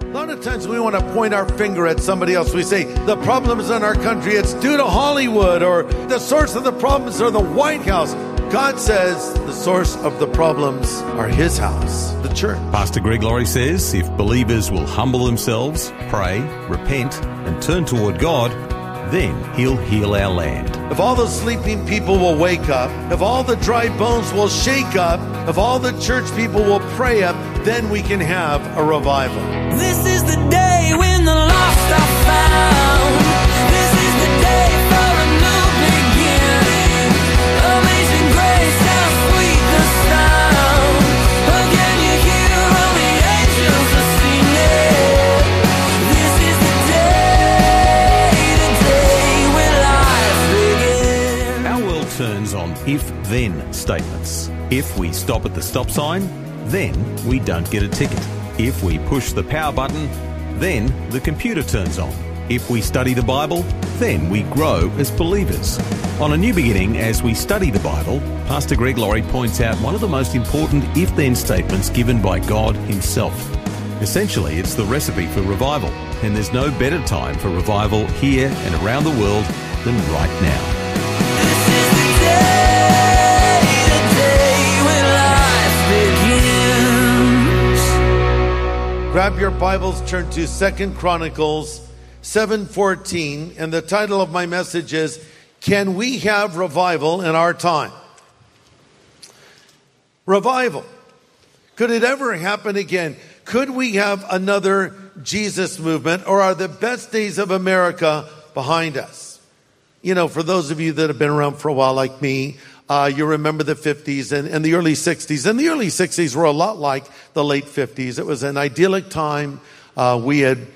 A lot of times we want to point our finger at somebody else. We say the problems in our country, it's due to Hollywood, or the source of the problems are the White House. God says the source of the problems are His house, the church. Pastor Greg Laurie says if believers will humble themselves, pray, repent, and turn toward God, then He'll heal our land. If all the sleeping people will wake up, if all the dry bones will shake up, if all the church people will pray up, then we can have a revival. This is the day when the lost are found. If then statements. If we stop at the stop sign, then we don't get a ticket. If we push the power button, then the computer turns on. If we study the Bible, then we grow as believers. On A New Beginning, as we study the Bible, Pastor Greg Laurie points out one of the most important if then statements given by God Himself. Essentially, it's the recipe for revival, and there's no better time for revival here and around the world than right now. Grab your Bibles, turn to Second Chronicles 7:14, and the title of my message is Can we have revival in our time? Revival. Could it ever happen again? Could we have another Jesus movement or are the best days of America behind us? You know, for those of you that have been around for a while like me, uh, you remember the 50s and, and the early 60s. And the early 60s were a lot like the late 50s. It was an idyllic time. Uh, we had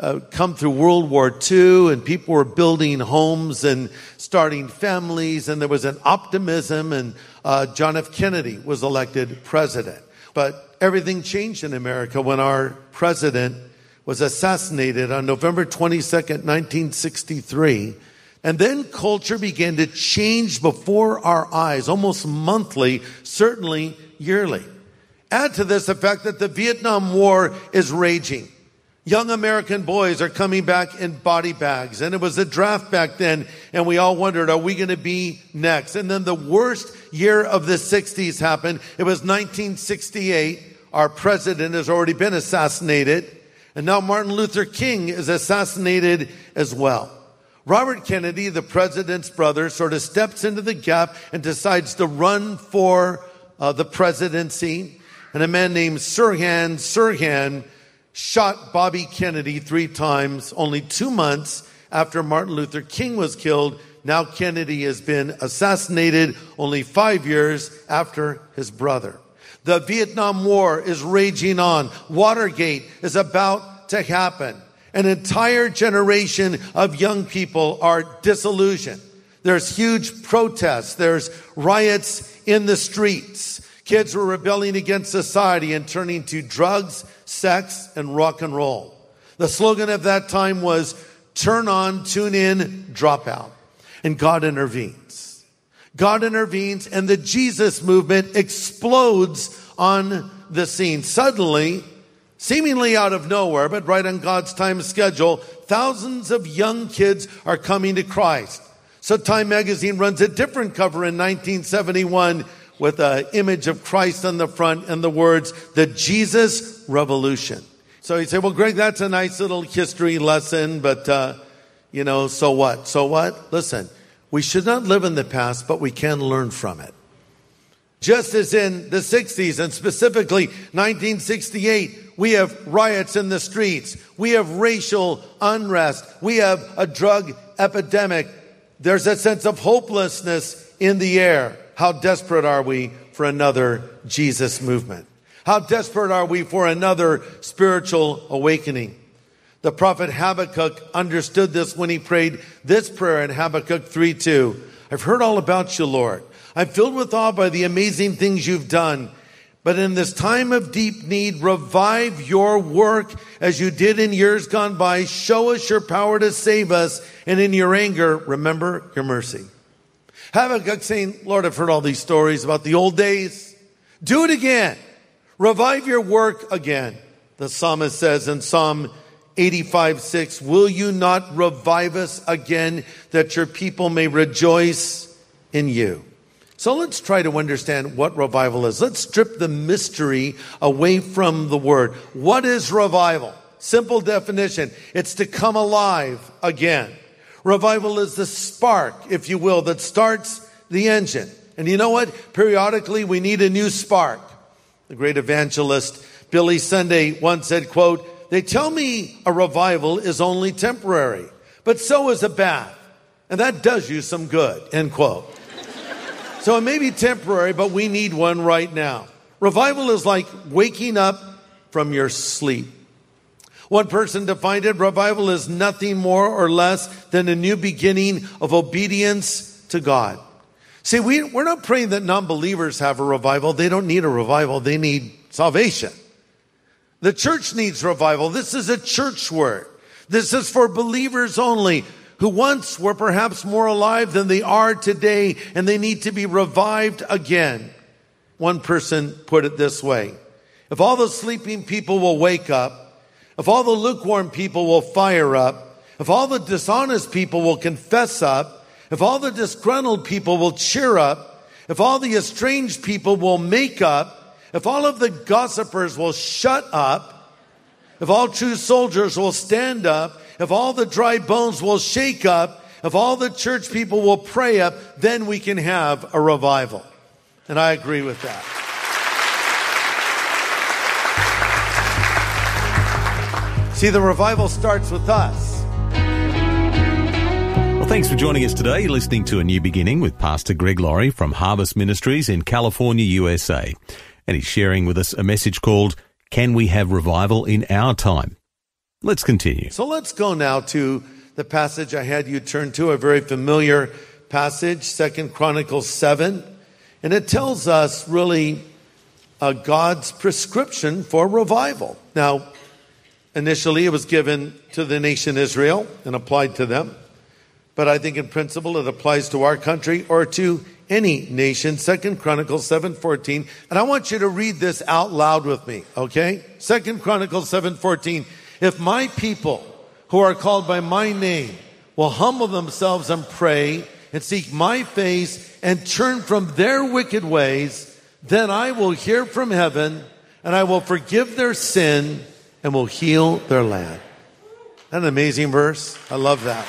uh, come through World War II and people were building homes and starting families and there was an optimism and uh, John F. Kennedy was elected president. But everything changed in America when our president was assassinated on November 22nd, 1963. And then culture began to change before our eyes, almost monthly, certainly yearly. Add to this the fact that the Vietnam War is raging. Young American boys are coming back in body bags. And it was a draft back then. And we all wondered, are we going to be next? And then the worst year of the 60s happened. It was 1968. Our president has already been assassinated. And now Martin Luther King is assassinated as well. Robert Kennedy, the president's brother, sort of steps into the gap and decides to run for uh, the presidency. And a man named Sirhan Sirhan shot Bobby Kennedy three times, only two months after Martin Luther King was killed. Now Kennedy has been assassinated only five years after his brother. The Vietnam War is raging on. Watergate is about to happen. An entire generation of young people are disillusioned. There's huge protests. There's riots in the streets. Kids were rebelling against society and turning to drugs, sex, and rock and roll. The slogan of that time was turn on, tune in, drop out. And God intervenes. God intervenes and the Jesus movement explodes on the scene. Suddenly, seemingly out of nowhere, but right on God's time schedule, thousands of young kids are coming to Christ. So Time magazine runs a different cover in 1971 with an image of Christ on the front and the words, the Jesus Revolution. So you say, well, Greg, that's a nice little history lesson, but, uh, you know, so what? So what? Listen, we should not live in the past, but we can learn from it. Just as in the 60s and specifically 1968, we have riots in the streets. We have racial unrest. We have a drug epidemic. There's a sense of hopelessness in the air. How desperate are we for another Jesus movement? How desperate are we for another spiritual awakening? The prophet Habakkuk understood this when he prayed this prayer in Habakkuk 3 2. I've heard all about you, Lord. I'm filled with awe by the amazing things you've done. But in this time of deep need, revive your work as you did in years gone by. Show us your power to save us. And in your anger, remember your mercy. Habakkuk saying, Lord, I've heard all these stories about the old days. Do it again. Revive your work again. The psalmist says in Psalm 85, 6, Will you not revive us again that your people may rejoice in you? So let's try to understand what revival is. Let's strip the mystery away from the word. What is revival? Simple definition. It's to come alive again. Revival is the spark, if you will, that starts the engine. And you know what? Periodically we need a new spark. The great evangelist Billy Sunday once said, quote, they tell me a revival is only temporary, but so is a bath. And that does you some good, end quote. So it may be temporary, but we need one right now. Revival is like waking up from your sleep. One person defined it, revival is nothing more or less than a new beginning of obedience to God. See, we, we're not praying that non-believers have a revival. They don't need a revival. They need salvation. The church needs revival. This is a church word. This is for believers only who once were perhaps more alive than they are today and they need to be revived again. One person put it this way. If all the sleeping people will wake up, if all the lukewarm people will fire up, if all the dishonest people will confess up, if all the disgruntled people will cheer up, if all the estranged people will make up, if all of the gossipers will shut up, if all true soldiers will stand up, if all the dry bones will shake up, if all the church people will pray up, then we can have a revival. And I agree with that. See, the revival starts with us. Well, thanks for joining us today. Listening to A New Beginning with Pastor Greg Laurie from Harvest Ministries in California, USA. And he's sharing with us a message called Can We Have Revival in Our Time? Let's continue. So let's go now to the passage I had you turn to, a very familiar passage, Second Chronicles 7. And it tells us really uh, God's prescription for revival. Now, initially it was given to the nation Israel and applied to them. But I think in principle it applies to our country or to any nation. Second Chronicles 7:14. And I want you to read this out loud with me, okay? Second Chronicles 7:14. If my people who are called by my name will humble themselves and pray and seek my face and turn from their wicked ways, then I will hear from heaven and I will forgive their sin and will heal their land. That an amazing verse. I love that.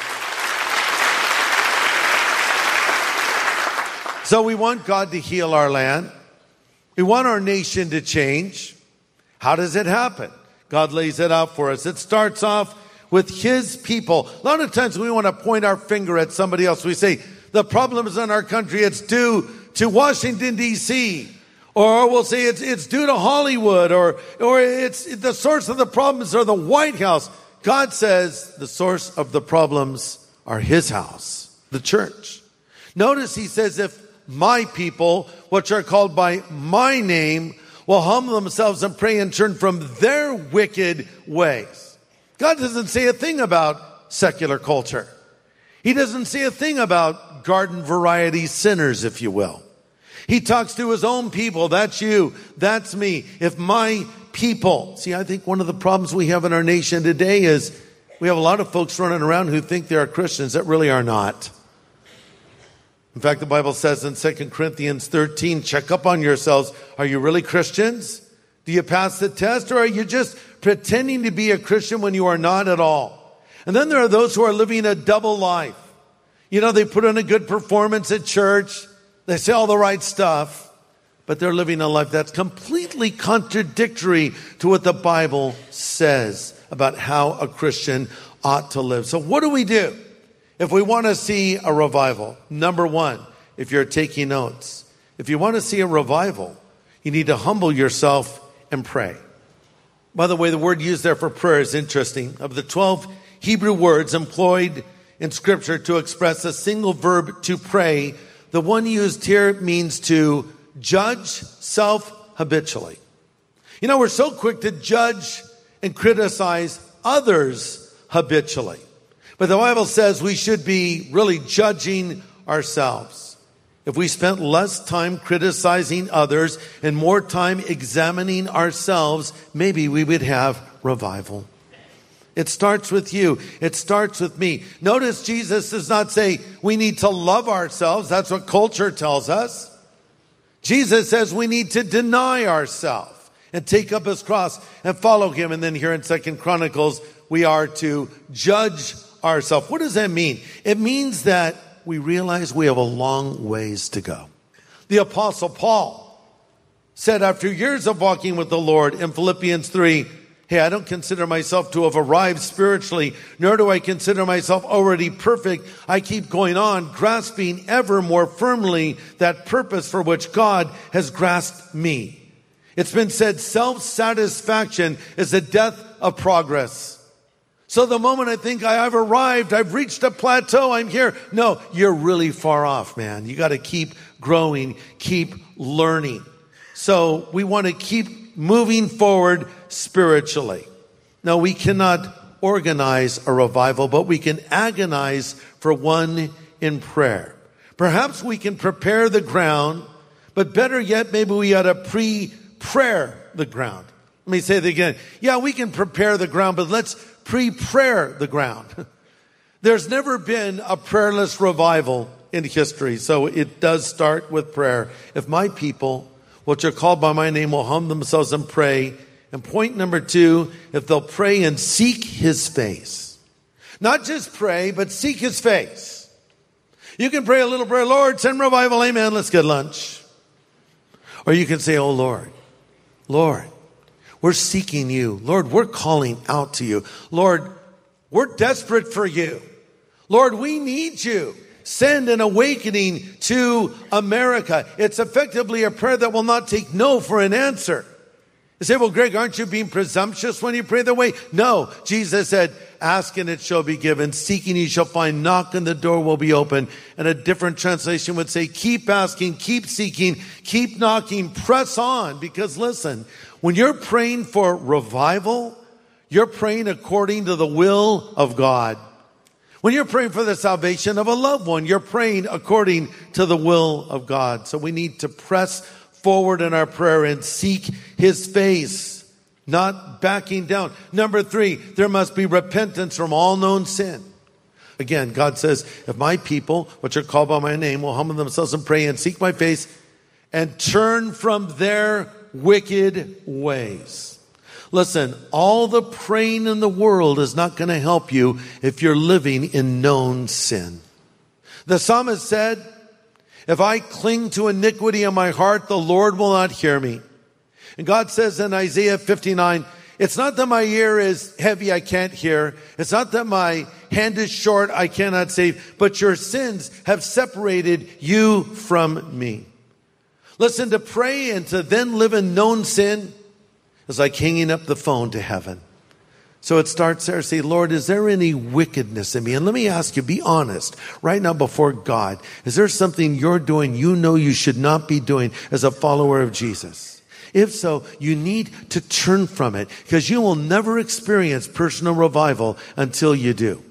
So we want God to heal our land. We want our nation to change. How does it happen? God lays it out for us. It starts off with His people. A lot of times we want to point our finger at somebody else. We say, the problem is in our country. It's due to Washington DC. Or we'll say it's, it's due to Hollywood or, or it's the source of the problems are the White House. God says the source of the problems are His house, the church. Notice He says, if my people, which are called by my name, will humble themselves and pray and turn from their wicked ways. God doesn't say a thing about secular culture. He doesn't say a thing about garden variety sinners, if you will. He talks to his own people. That's you. That's me. If my people, see, I think one of the problems we have in our nation today is we have a lot of folks running around who think they are Christians that really are not. In fact, the Bible says in 2 Corinthians 13, check up on yourselves. Are you really Christians? Do you pass the test or are you just pretending to be a Christian when you are not at all? And then there are those who are living a double life. You know, they put on a good performance at church. They say all the right stuff, but they're living a life that's completely contradictory to what the Bible says about how a Christian ought to live. So what do we do? If we want to see a revival, number one, if you're taking notes, if you want to see a revival, you need to humble yourself and pray. By the way, the word used there for prayer is interesting. Of the 12 Hebrew words employed in scripture to express a single verb to pray, the one used here means to judge self habitually. You know, we're so quick to judge and criticize others habitually. But the Bible says we should be really judging ourselves. If we spent less time criticizing others and more time examining ourselves, maybe we would have revival. It starts with you. It starts with me. Notice Jesus does not say we need to love ourselves. That's what culture tells us. Jesus says we need to deny ourselves and take up his cross and follow him. And then here in Second Chronicles, we are to judge ourselves. What does that mean? It means that we realize we have a long ways to go. The apostle Paul said after years of walking with the Lord in Philippians 3, Hey, I don't consider myself to have arrived spiritually, nor do I consider myself already perfect. I keep going on, grasping ever more firmly that purpose for which God has grasped me. It's been said self-satisfaction is the death of progress. So the moment I think I, have arrived, I've reached a plateau, I'm here. No, you're really far off, man. You got to keep growing, keep learning. So we want to keep moving forward spiritually. Now we cannot organize a revival, but we can agonize for one in prayer. Perhaps we can prepare the ground, but better yet, maybe we ought to pre-prayer the ground. Let me say that again. Yeah, we can prepare the ground, but let's pre-prayer the ground. There's never been a prayerless revival in history, so it does start with prayer. If my people, which are called by my name, will humble themselves and pray, and point number two, if they'll pray and seek his face. Not just pray, but seek his face. You can pray a little prayer, Lord, send revival, amen, let's get lunch. Or you can say, Oh Lord, Lord, we're seeking you. Lord, we're calling out to you. Lord, we're desperate for you. Lord, we need you. Send an awakening to America. It's effectively a prayer that will not take no for an answer. You say, well, Greg, aren't you being presumptuous when you pray that way? No. Jesus said, ask and it shall be given. Seeking you shall find. Knock and the door will be open. And a different translation would say, keep asking, keep seeking, keep knocking, press on. Because listen, when you're praying for revival, you're praying according to the will of God. When you're praying for the salvation of a loved one, you're praying according to the will of God. So we need to press forward in our prayer and seek his face, not backing down. Number three, there must be repentance from all known sin. Again, God says, if my people, which are called by my name, will humble themselves and pray and seek my face and turn from their wicked ways. Listen, all the praying in the world is not going to help you if you're living in known sin. The psalmist said, if I cling to iniquity in my heart, the Lord will not hear me. And God says in Isaiah 59, it's not that my ear is heavy, I can't hear. It's not that my hand is short, I cannot save, but your sins have separated you from me. Listen, to pray and to then live in known sin is like hanging up the phone to heaven. So it starts there. Say, Lord, is there any wickedness in me? And let me ask you, be honest right now before God. Is there something you're doing you know you should not be doing as a follower of Jesus? If so, you need to turn from it because you will never experience personal revival until you do.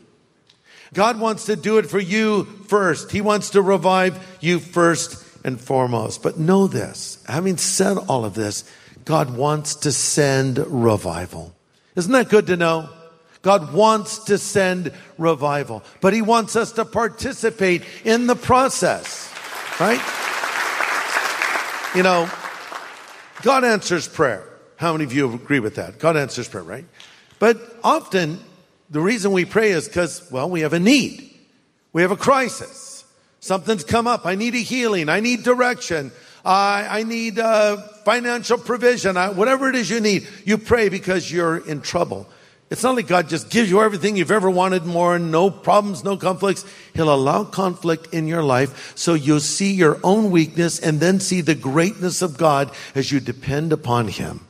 God wants to do it for you first. He wants to revive you first and foremost. But know this, having said all of this, God wants to send revival. Isn't that good to know? God wants to send revival, but He wants us to participate in the process, right? You know, God answers prayer. How many of you agree with that? God answers prayer, right? But often, the reason we pray is because, well, we have a need. We have a crisis. Something's come up. I need a healing. I need direction. I, I need uh, financial provision. I, whatever it is you need, you pray because you're in trouble. It's not like God just gives you everything you've ever wanted more, no problems, no conflicts. He'll allow conflict in your life so you'll see your own weakness and then see the greatness of God as you depend upon Him.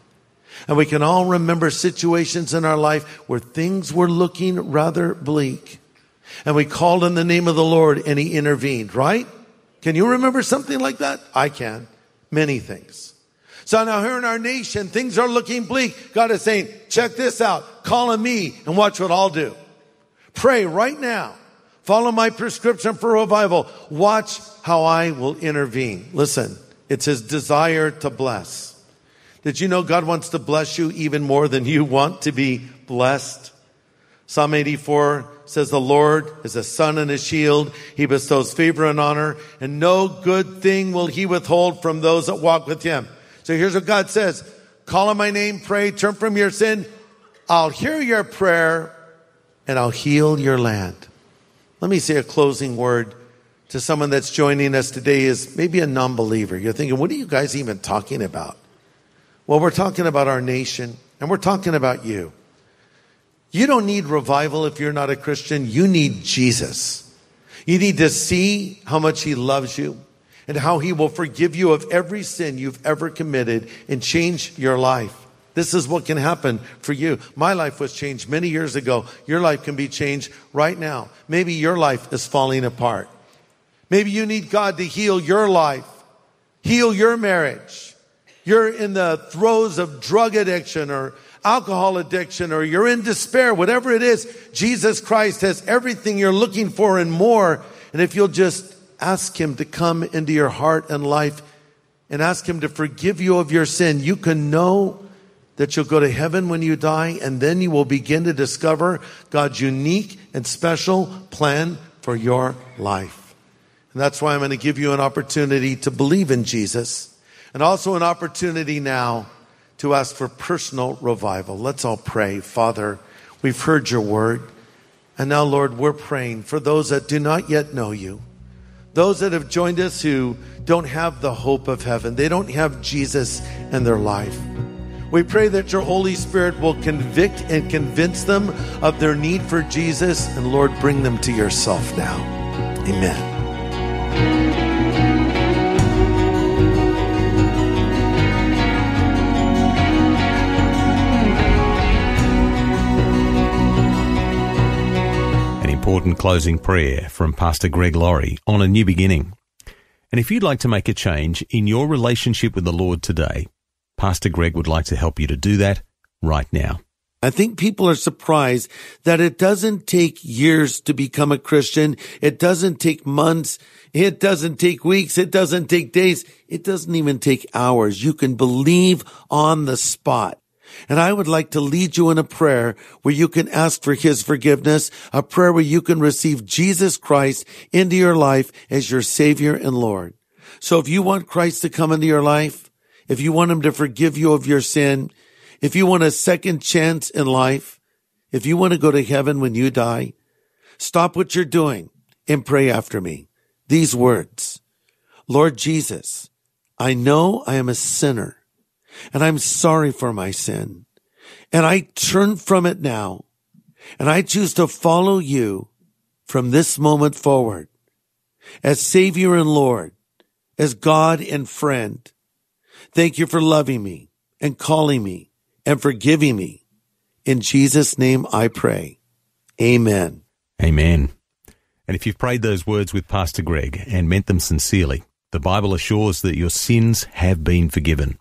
And we can all remember situations in our life where things were looking rather bleak. And we called on the name of the Lord and he intervened, right? Can you remember something like that? I can. Many things. So now here in our nation, things are looking bleak. God is saying, check this out. Call on me and watch what I'll do. Pray right now. Follow my prescription for revival. Watch how I will intervene. Listen, it's his desire to bless. Did you know God wants to bless you even more than you want to be blessed? Psalm 84 says, The Lord is a sun and a shield. He bestows favor and honor, and no good thing will he withhold from those that walk with him. So here's what God says Call on my name, pray, turn from your sin. I'll hear your prayer, and I'll heal your land. Let me say a closing word to someone that's joining us today is maybe a non-believer. You're thinking, what are you guys even talking about? Well, we're talking about our nation and we're talking about you. You don't need revival if you're not a Christian. You need Jesus. You need to see how much he loves you and how he will forgive you of every sin you've ever committed and change your life. This is what can happen for you. My life was changed many years ago. Your life can be changed right now. Maybe your life is falling apart. Maybe you need God to heal your life, heal your marriage. You're in the throes of drug addiction or alcohol addiction or you're in despair, whatever it is, Jesus Christ has everything you're looking for and more. And if you'll just ask Him to come into your heart and life and ask Him to forgive you of your sin, you can know that you'll go to heaven when you die and then you will begin to discover God's unique and special plan for your life. And that's why I'm going to give you an opportunity to believe in Jesus and also an opportunity now to ask for personal revival. Let's all pray. Father, we've heard your word. And now, Lord, we're praying for those that do not yet know you, those that have joined us who don't have the hope of heaven, they don't have Jesus in their life. We pray that your Holy Spirit will convict and convince them of their need for Jesus, and Lord, bring them to yourself now. Amen. Important closing prayer from Pastor Greg Laurie on a new beginning. And if you'd like to make a change in your relationship with the Lord today, Pastor Greg would like to help you to do that right now. I think people are surprised that it doesn't take years to become a Christian. It doesn't take months. It doesn't take weeks. It doesn't take days. It doesn't even take hours. You can believe on the spot. And I would like to lead you in a prayer where you can ask for his forgiveness, a prayer where you can receive Jesus Christ into your life as your savior and Lord. So if you want Christ to come into your life, if you want him to forgive you of your sin, if you want a second chance in life, if you want to go to heaven when you die, stop what you're doing and pray after me. These words, Lord Jesus, I know I am a sinner and I'm sorry for my sin and I turn from it now and I choose to follow you from this moment forward as savior and Lord, as God and friend. Thank you for loving me and calling me and forgiving me. In Jesus' name I pray. Amen. Amen. And if you've prayed those words with Pastor Greg and meant them sincerely, the Bible assures that your sins have been forgiven.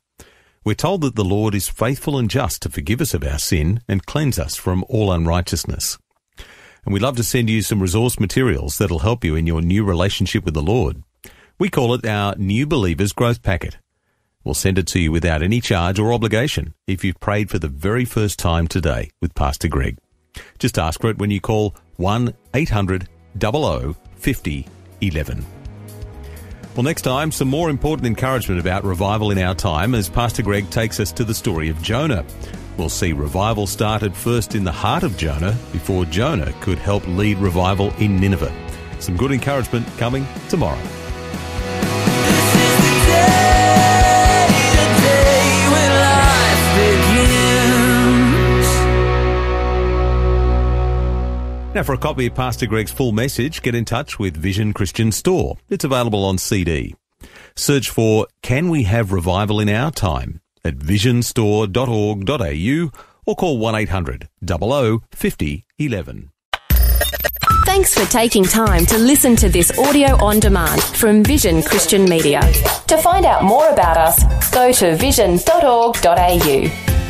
We're told that the Lord is faithful and just to forgive us of our sin and cleanse us from all unrighteousness. And we'd love to send you some resource materials that'll help you in your new relationship with the Lord. We call it our New Believers Growth Packet. We'll send it to you without any charge or obligation if you've prayed for the very first time today with Pastor Greg. Just ask for it when you call 1 800 00 50 11. Well, next time, some more important encouragement about revival in our time as Pastor Greg takes us to the story of Jonah. We'll see revival started first in the heart of Jonah before Jonah could help lead revival in Nineveh. Some good encouragement coming tomorrow. Now, for a copy of Pastor Greg's full message, get in touch with Vision Christian Store. It's available on CD. Search for Can We Have Revival in Our Time? at visionstore.org.au or call 1800 00 50 11. Thanks for taking time to listen to this audio on demand from Vision Christian Media. To find out more about us, go to vision.org.au.